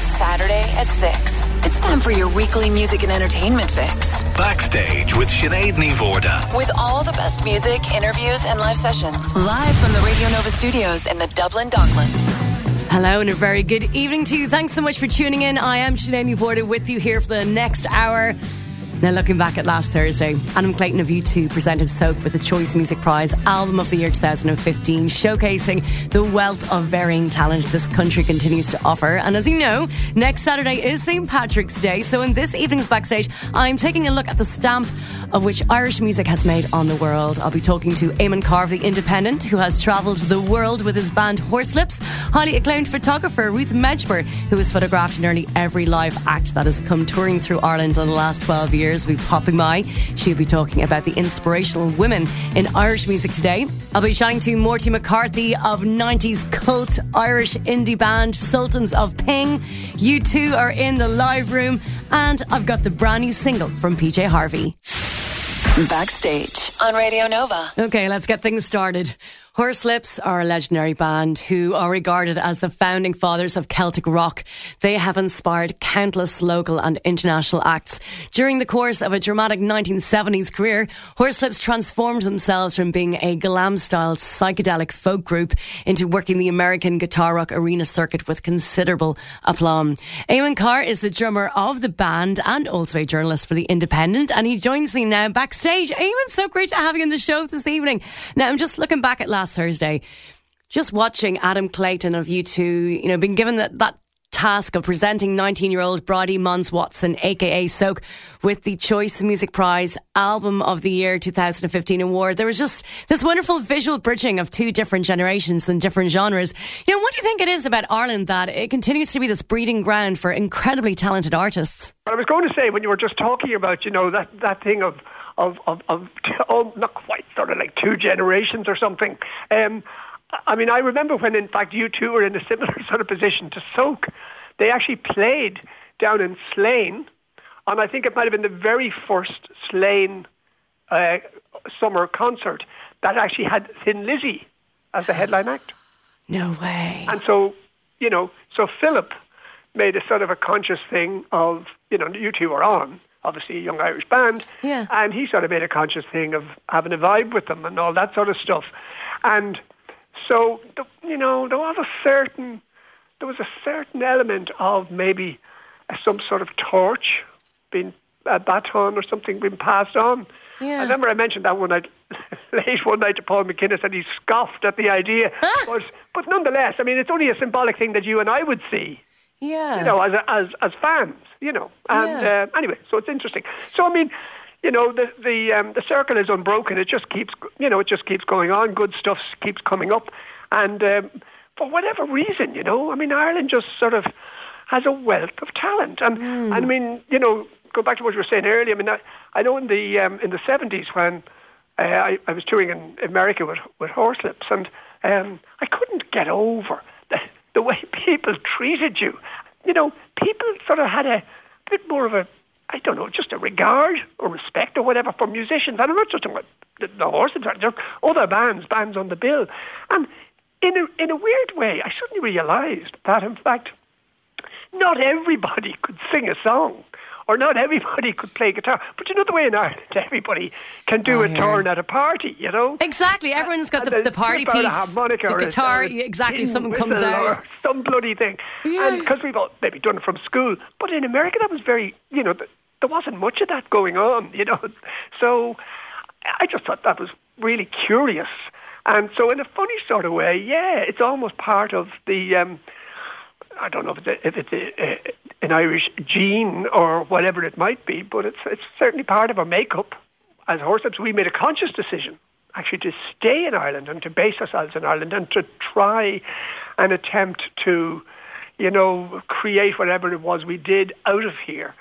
It's Saturday at 6. It's time for your weekly music and entertainment fix. Backstage with Sinead Ní Mhórdha. With all the best music, interviews, and live sessions. Live from the Radio Nova studios in the Dublin Docklands. Hello and a very good evening to you. Thanks so much for tuning in. I am Sinead Ní Mhórdha with you here for the next hour. Now, looking back at last Thursday, Adam Clayton of U2 presented Soak with the Choice Music Prize Album of the Year 2015, showcasing the wealth of varying talent this country continues to offer. And as you know, next Saturday is St. Patrick's Day. So in this evening's backstage, I'm taking a look at the stamp of which Irish music has made on the world. I'll be talking to Eamonn Carr of The Independent, who has travelled the world with his band Horslips, highly acclaimed photographer Ruth Medjber, who has photographed nearly every live act that has come touring through Ireland in the last 12 years years will be popping by. She'll be talking about the inspirational women in Irish music today. I'll be chatting to Morty McCarthy of 90s cult Irish indie band Sultans of Ping. U2 are in the live room, and I've got the brand new single from PJ Harvey. Backstage on Radio Nova. Okay, let's get things started. Horslips are a legendary band who are regarded as the founding fathers of Celtic rock. They have inspired countless local and international acts. During the course of a dramatic 1970s career, Horslips transformed themselves from being a glam style psychedelic folk group into working the American guitar rock arena circuit with considerable aplomb. Eamonn Carr is the drummer of the band and also a journalist for The Independent, and he joins me now backstage. Eamonn, so great to have you on the show this evening. Now, I'm just looking back at last last Thursday, just watching Adam Clayton of U2, you know, being given that, that task of presenting 19 year old Bridie Monds-Watson, aka Soak, with the Choice Music Prize Album of the Year 2015 award. There was just this wonderful visual bridging of two different generations and different genres. You know, what do you think it is about Ireland that it continues to be this breeding ground for incredibly talented artists? I was going to say, when you were just talking about, you know, that, that thing of, of, of, of oh, not quite sort of like two generations or something. Um, I mean, I remember when, in fact, U2 were in a similar sort of position to Soak. They actually played down in Slane, and I think it might have been the very first Slane uh, summer concert that actually had Thin Lizzy as the headline act. No way. And so, you know, so Philip made a sort of a conscious thing of, you know, U2 were on, obviously a young Irish band. Yeah. And he sort of made a conscious thing of having a vibe with them and all that sort of stuff. And so, you know, there was a certain, there was a certain element of maybe some sort of torch being a baton or something being passed on. Yeah. I remember I mentioned that one night, late one night to Paul McGuinness, and he scoffed at the idea. but, but nonetheless, I mean, it's only a symbolic thing that you and I would see. Yeah. You know, as as as fans, you know. And Yeah. uh, anyway, so it's interesting. So I mean, you know, the the um, the circle is unbroken. It just keeps, you know, it just keeps going on. Good stuff keeps coming up, and um, for whatever reason, you know, I mean, Ireland just sort of has a wealth of talent. And, and I mean, you know, go back to what you were saying earlier. I mean, I, I know in the um, in the seventies when uh, I, I was touring in America with with Horslips, and um, I couldn't get over the, way people treated you. You know, people sort of had a bit more of a I don't know, just a regard or respect or whatever for musicians. And I'm not just talking about the, the Horslips, just other bands, bands on the bill. And in a, in a weird way, I suddenly realised that, in fact, not everybody could sing a song or not everybody could play guitar. But you know the way in Ireland, everybody can do Oh, a yeah. turn at a party, you know? Exactly. Everyone's got the, the party whip out piece, a harmonica the or guitar. or a exactly. Something comes out. or some bloody thing. Yeah. And because we've all maybe done it from school, but in America that was very, you know, there wasn't much of that going on, you know. So I just thought that was really curious. And so, in a funny sort of way, yeah, it's almost part of the. Um, I don't know if it's, a, if it's a, a, an Irish gene or whatever it might be, but it's it's certainly part of our makeup. As Horslips, we made a conscious decision actually to stay in Ireland and to base ourselves in Ireland and to try and attempt to, you know, create whatever it was we did out of here.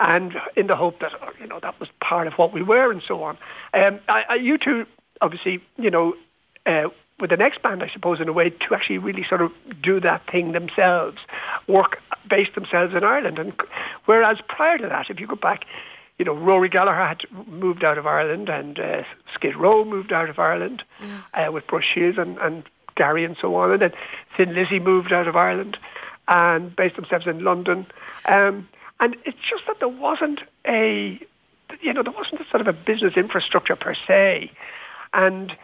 And in the hope that you know that was part of what we were and so on. Um, I, I, U2, obviously, you know, uh, with the next band, I suppose, in a way, to actually really sort of do that thing themselves, work, base themselves in Ireland. And whereas prior to that, if you go back, you know, Rory Gallagher had moved out of Ireland, and uh, Skid Row moved out of Ireland uh, with Brush Shiels and, and Gary and so on, and then Thin Lizzy moved out of Ireland. and based themselves in London. Um, and it's just that there wasn't a, you know, there wasn't a sort of a business infrastructure per se. And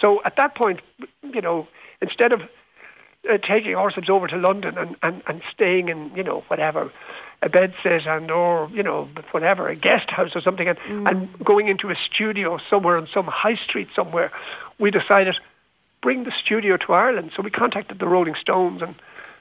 so at that point, you know, instead of uh, taking Horslips over to London and, and, and staying in, you know, whatever, a bedsit and or, you know, whatever, a guest house or something and, mm. and going into a studio somewhere on some high street somewhere, we decided bring the studio to Ireland. So we contacted the Rolling Stones and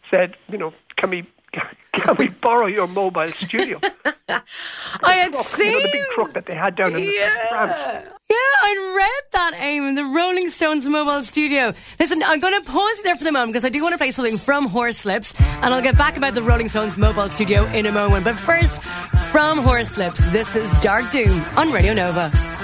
said, you know, can we can we borrow your mobile studio? I had crook, seen you know, the big truck that they had down in yeah. France. Yeah, I read that, Eamonn, the Rolling Stones mobile studio. Listen, I'm going to pause there for the moment because I do want to play something from Horslips, and I'll get back about the Rolling Stones mobile studio in a moment. But first, from Horslips, this is Dearg Doom on Radio Nova.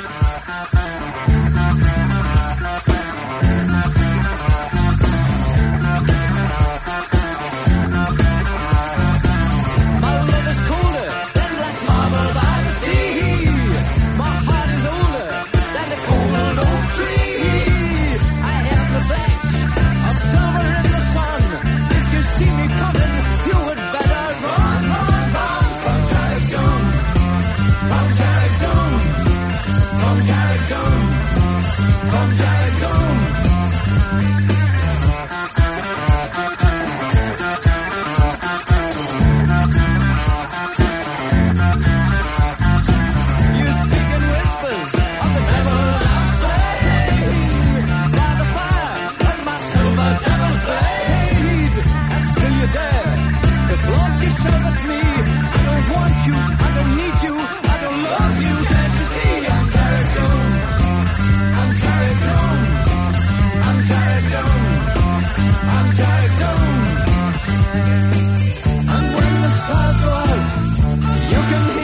From Jericho, from Jericho. Come. here.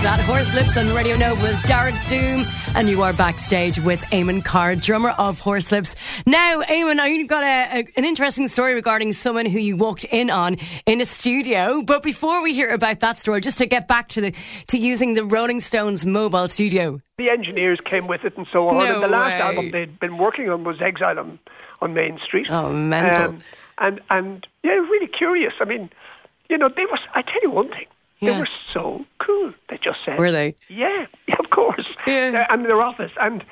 Horslips on Radio Nova with Dearg Doom, and you are backstage with Eamonn Carr, drummer of Horslips. Now, Eamonn, you've got a, a, an interesting story regarding someone who you walked in on in a studio. But before we hear about that story, just to get back to the to using the Rolling Stones mobile studio, the engineers came with it and so on. No and the last way. album they'd been working on was Exile on, on Main Street. Oh, mental. Um, and and yeah, really curious. I mean, you know, they were. I tell you one thing. Yeah. They were so cool. They just said, Were they? Yeah, yeah, of course. Yeah. Uh, and their office. And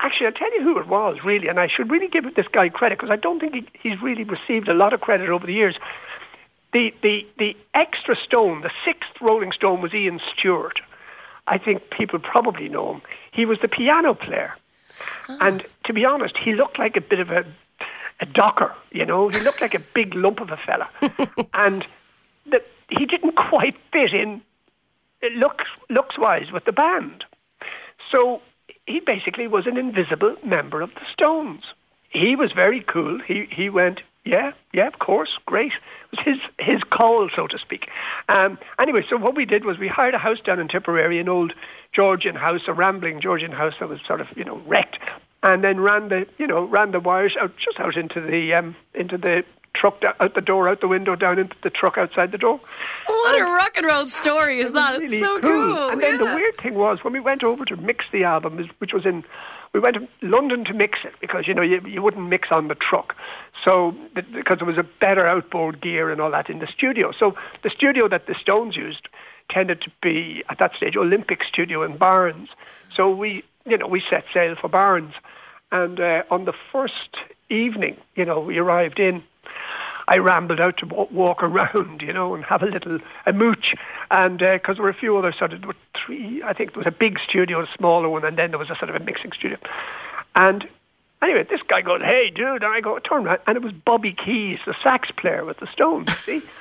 actually, I'll tell you who it was, really. And I should really give this guy credit because I don't think he, he's really received a lot of credit over the years. The, the, the extra stone, the sixth Rolling Stone, was Ian Stewart. I think people probably know him. He was the piano player. And to be honest, he looked like a bit of a, a docker, you know. He looked like a big lump of a fella. and the, he didn't quite fit in uh, looks looks wise with the band. So he basically was an invisible member of the Stones. He was very cool. He he went, yeah, yeah, of course, great. It was his his call, so to speak. Um, anyway, so what we did was we hired a house down in Tipperary, an old Georgian house, a rambling Georgian house that was sort of you know wrecked, and then ran the you know ran the wires out just out into the um, into the truck da- out the door, out the window, down into the truck outside the door. What a rock and roll story is that? really it's so cool. cool. And then the weird thing was when we went over to mix the album, which was in, we went to London to mix it because you know you, you wouldn't mix on the truck, so because there was a better outboard gear and all that in the studio. So the studio that the Stones used tended to be at that stage Olympic Studio in Barnes. So we, you know, we set sail for Barnes, and uh, on the first evening, you know, we arrived in. I rambled out to walk around, you know, and have a little a mooch, and uh, because there were a few other sort of there three, I think there was a big studio, a smaller one, and then there was a sort of a mixing studio, and anyway, this guy goes, "Hey, dude," and I go, "Turn around," and it was Bobby Keys, the sax player with the Stones, see.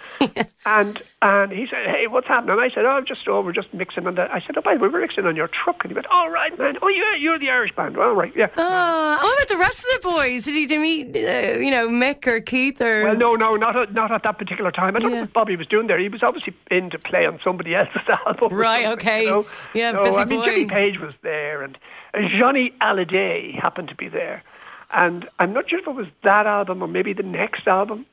And and he said, "Hey, what's happening?" And I said, "Oh, I'm just over, just mixing on that." I said, "Oh, by the way, we're mixing on your truck." And he went, "All right, man. Oh, yeah, you're the Irish band. All right, yeah." Ah, what about the rest of the boys? Did he did meet, uh, you know, Mick or Keith or? Well, no, no, not at, not at that particular time. I don't Yeah. know what Bobby was doing there. He was obviously in to play on somebody else's album. Right, okay. You know? Yeah, so, busy I mean, boy. Jimmy Page was there, and, Johnny Hallyday happened to be there. And I'm not sure if it was that album or maybe the next album.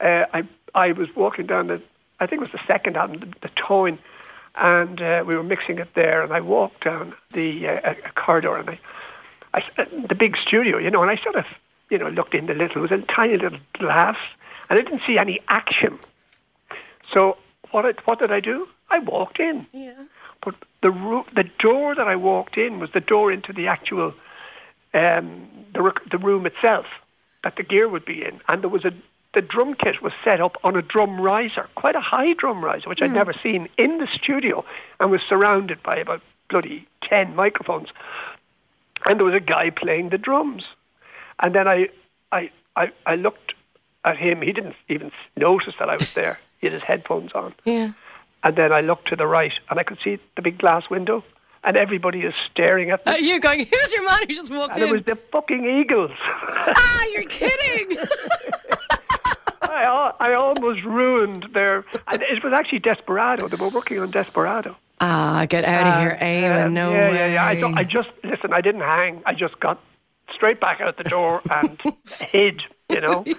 Uh, I I was walking down the, I think it was the second album, the, the Táin, and uh, we were mixing it there. And I walked down the uh, a corridor, and I, I, uh, the big studio, you know, and I sort of, you know, looked in the little, it was a tiny little glass, and I didn't see any action. So what I, what did I do? I walked in. Yeah. But the ro- the door that I walked in was the door into the actual um, the rec- the room itself that the gear would be in, and there was a the drum kit was set up on a drum riser, quite a high drum riser, which I'd hmm. never seen in the studio, and was surrounded by about bloody ten microphones, and there was a guy playing the drums, and then I I I, I looked at him. He didn't even notice that I was there. He had his headphones on. Yeah. And then I looked to the right and I could see the big glass window and everybody is staring at me. Uh, you going? Who's your man who just walked and in? it was the fucking Eagles. ah, you're kidding! I, I almost ruined their. And it was actually Desperado. They were working on Desperado. ah, get out of here, Eamonn. Um, no yeah, way. yeah, yeah. I, I just listen. I didn't hang. I just got straight back out the door and hid. You know.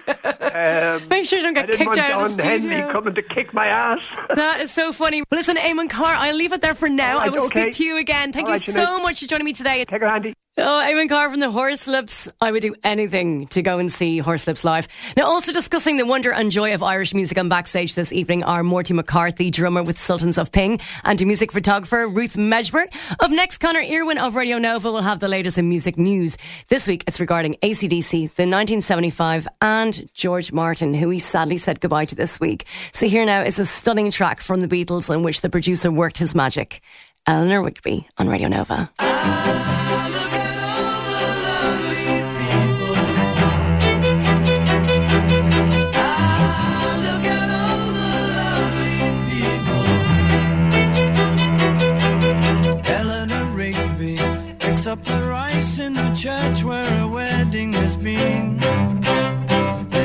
Um, Make sure you don't get kicked out of the Henley studio. coming to kick my ass. That is so funny. Well, Listen, Eamonn Carr, I'll leave it there for now. Right, I will okay. speak to you again. Thank All you right, so much for joining me today. Take her handy. Oh, Eamonn Carr from the Horslips. I would do anything to go and see Horslips live. Now, also discussing the wonder and joy of Irish music on backstage this evening are Morty McCarthy, drummer with Sultans of Ping, and music photographer Ruth Medjber. Up next, Connor Irwin of Radio Nova will have the latest in music news. This week, it's regarding ACDC, the 1975, and George Martin, who he sadly said goodbye to this week. So here now is a stunning track from the Beatles in which the producer worked his magic. Eleanor Rigby on Radio Nova. Eleanor Rigby picks up the rice in the church where a wedding has been.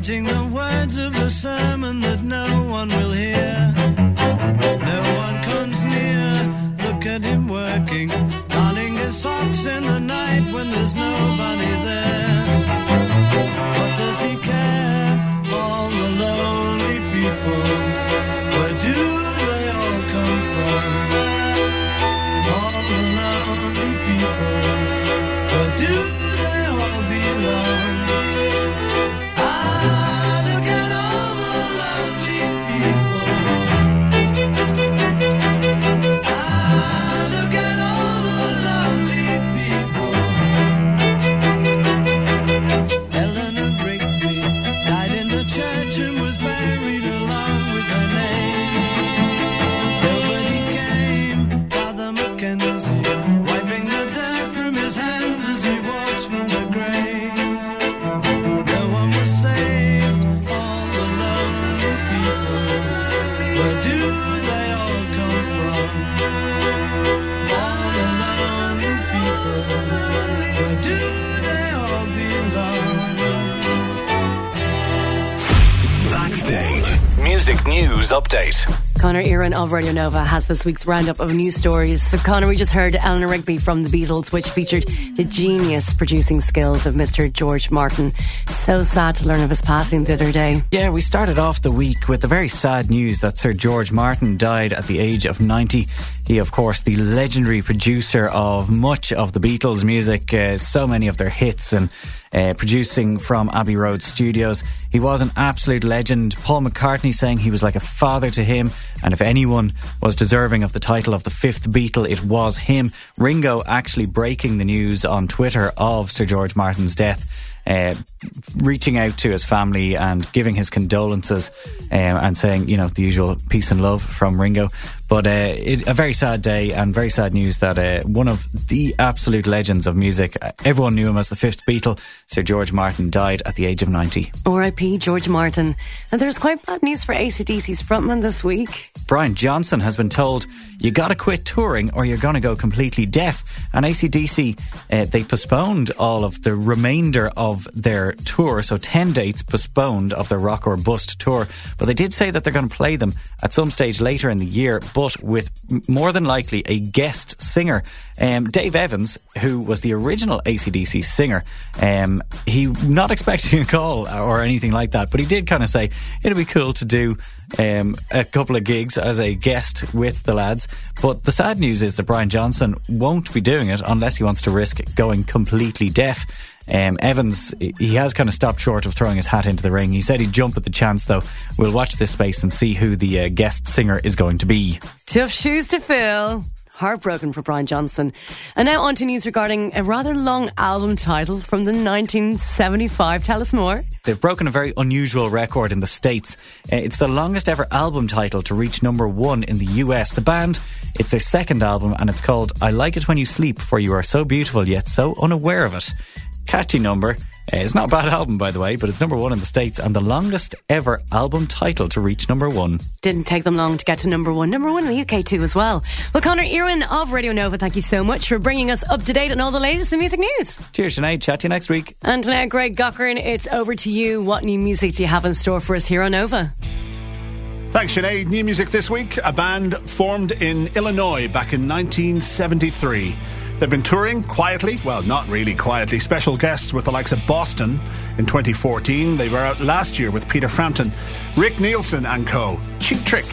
writing the words of a sermon that no one will hear. No one comes near, look at him working, darning his socks in the night when there's nobody there. Update. Connor Irwin of Radio Nova has this week's roundup of news stories. So, Connor, we just heard Eleanor Rigby from the Beatles, which featured the genius producing skills of Mr. George Martin. So sad to learn of his passing the other day. Yeah, we started off the week with the very sad news that Sir George Martin died at the age of 90. He, of course, the legendary producer of much of the Beatles' music, uh, so many of their hits, and uh, producing from Abbey Road Studios. He was an absolute legend. Paul McCartney saying he was like a father to him, and if anyone was deserving of the title of the fifth Beatle, it was him. Ringo actually breaking the news on Twitter of Sir George Martin's death. Uh, reaching out to his family and giving his condolences um, and saying, you know, the usual peace and love from Ringo. But uh, it, a very sad day and very sad news that uh, one of the absolute legends of music, uh, everyone knew him as the fifth Beatle, Sir George Martin, died at the age of 90. R.I.P. George Martin. And there's quite bad news for ACDC's frontman this week. Brian Johnson has been told, you got to quit touring or you're going to go completely deaf. And ACDC, uh, they postponed all of the remainder of their tour, so 10 dates postponed of their Rock or Bust tour. But they did say that they're going to play them at some stage later in the year but with more than likely a guest singer. Um, Dave Evans, who was the original ACDC singer, um, he not expecting a call or anything like that, but he did kind of say it'd be cool to do um, a couple of gigs as a guest with the lads. But the sad news is that Brian Johnson won't be doing it unless he wants to risk going completely deaf. Um, Evans, he has kind of stopped short of throwing his hat into the ring. He said he'd jump at the chance, though. We'll watch this space and see who the uh, guest singer is going to be. Tough shoes to fill. Heartbroken for Brian Johnson. And now on to news regarding a rather long album title from the 1975. Tell us more. They've broken a very unusual record in the States. Uh, it's the longest ever album title to reach number one in the US. The band, it's their second album and it's called I Like It When You Sleep, for You Are So Beautiful Yet So Unaware of It. Catchy number. Uh, it's not a bad album, by the way, but it's number one in the States and the longest ever album title to reach number one. Didn't take them long to get to number one. Number one in the UK too, as well. Well, Connor Irwin of Radio Nova, thank you so much for bringing us up to date on all the latest in music news. Cheers, Sinead. Chat to you next week. And now, Greg Gockern, it's over to you. What new music do you have in store for us here on Nova? Thanks, Sinead. New music this week a band formed in Illinois back in 1973. They've been touring quietly, well, not really quietly, special guests with the likes of Boston in 2014. They were out last year with Peter Frampton, Rick Nielsen and co. Cheap Trick.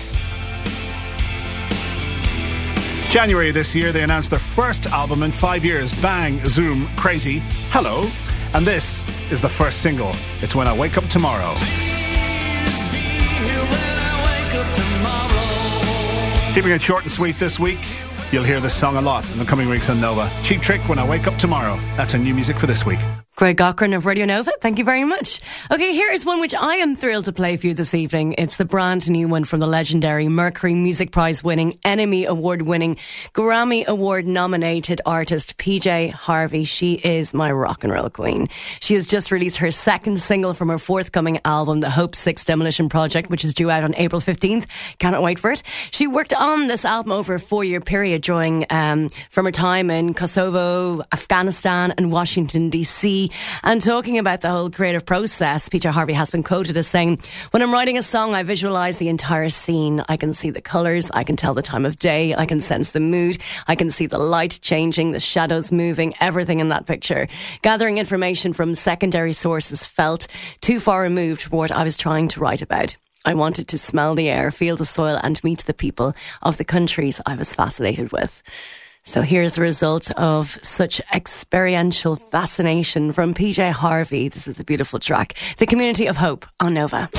January this year, they announced their first album in five years Bang, Zoom, Crazy, Hello. And this is the first single. It's When I Wake Up Tomorrow. Keeping it short and sweet this week. You'll hear this song a lot in the coming weeks on Nova. Cheap Trick when I wake up tomorrow. That's a new music for this week. Greg Gockern of Radio Nova, thank you very much. Okay, here is one which I am thrilled to play for you this evening. It's the brand new one from the legendary Mercury Music Prize winning, NME Award winning, Grammy Award nominated artist PJ Harvey. She is my rock and roll queen. She has just released her second single from her forthcoming album, The Hope 6 Demolition Project, which is due out on April 15th. Cannot wait for it. She worked on this album over a four year period during, um, from her time in Kosovo, Afghanistan and Washington DC and talking about the whole creative process, Peter Harvey has been quoted as saying, When I'm writing a song, I visualize the entire scene. I can see the colours, I can tell the time of day, I can sense the mood, I can see the light changing, the shadows moving, everything in that picture. Gathering information from secondary sources felt too far removed from what I was trying to write about. I wanted to smell the air, feel the soil, and meet the people of the countries I was fascinated with. So here's the result of such experiential fascination from PJ Harvey. This is a beautiful track. The Community of Hope on Nova.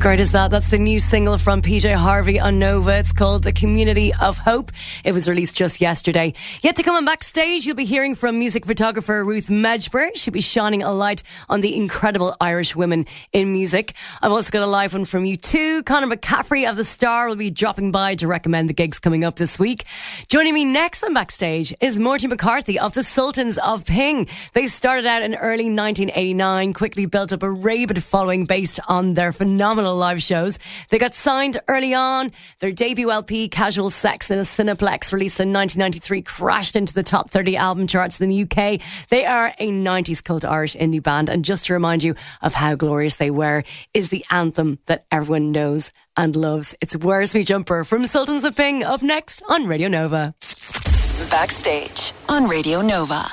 Great is that? That's the new single from PJ Harvey on Nova. It's called The Community of Hope. It was released just yesterday. Yet to come on backstage, you'll be hearing from music photographer Ruth Medjber. She'll be shining a light on the incredible Irish women in music. I've also got a live one from U2. Conor McCaffrey of The Star will be dropping by to recommend the gigs coming up this week. Joining me next on backstage is Morty McCarthy of the Sultans of Ping. They started out in early 1989, quickly built up a rabid following based on their phenomenal live shows. They got signed early on. Their debut LP, Casual Sex in a Cineplex, released in 1993, crashed into the top 30 album charts in the UK. They are a 90s cult Irish indie band. And just to remind you of how glorious they were, is the anthem that everyone knows and loves. It's Where's Me Jumper from Sultans of Ping up next on Radio Nova. Backstage on Radio Nova.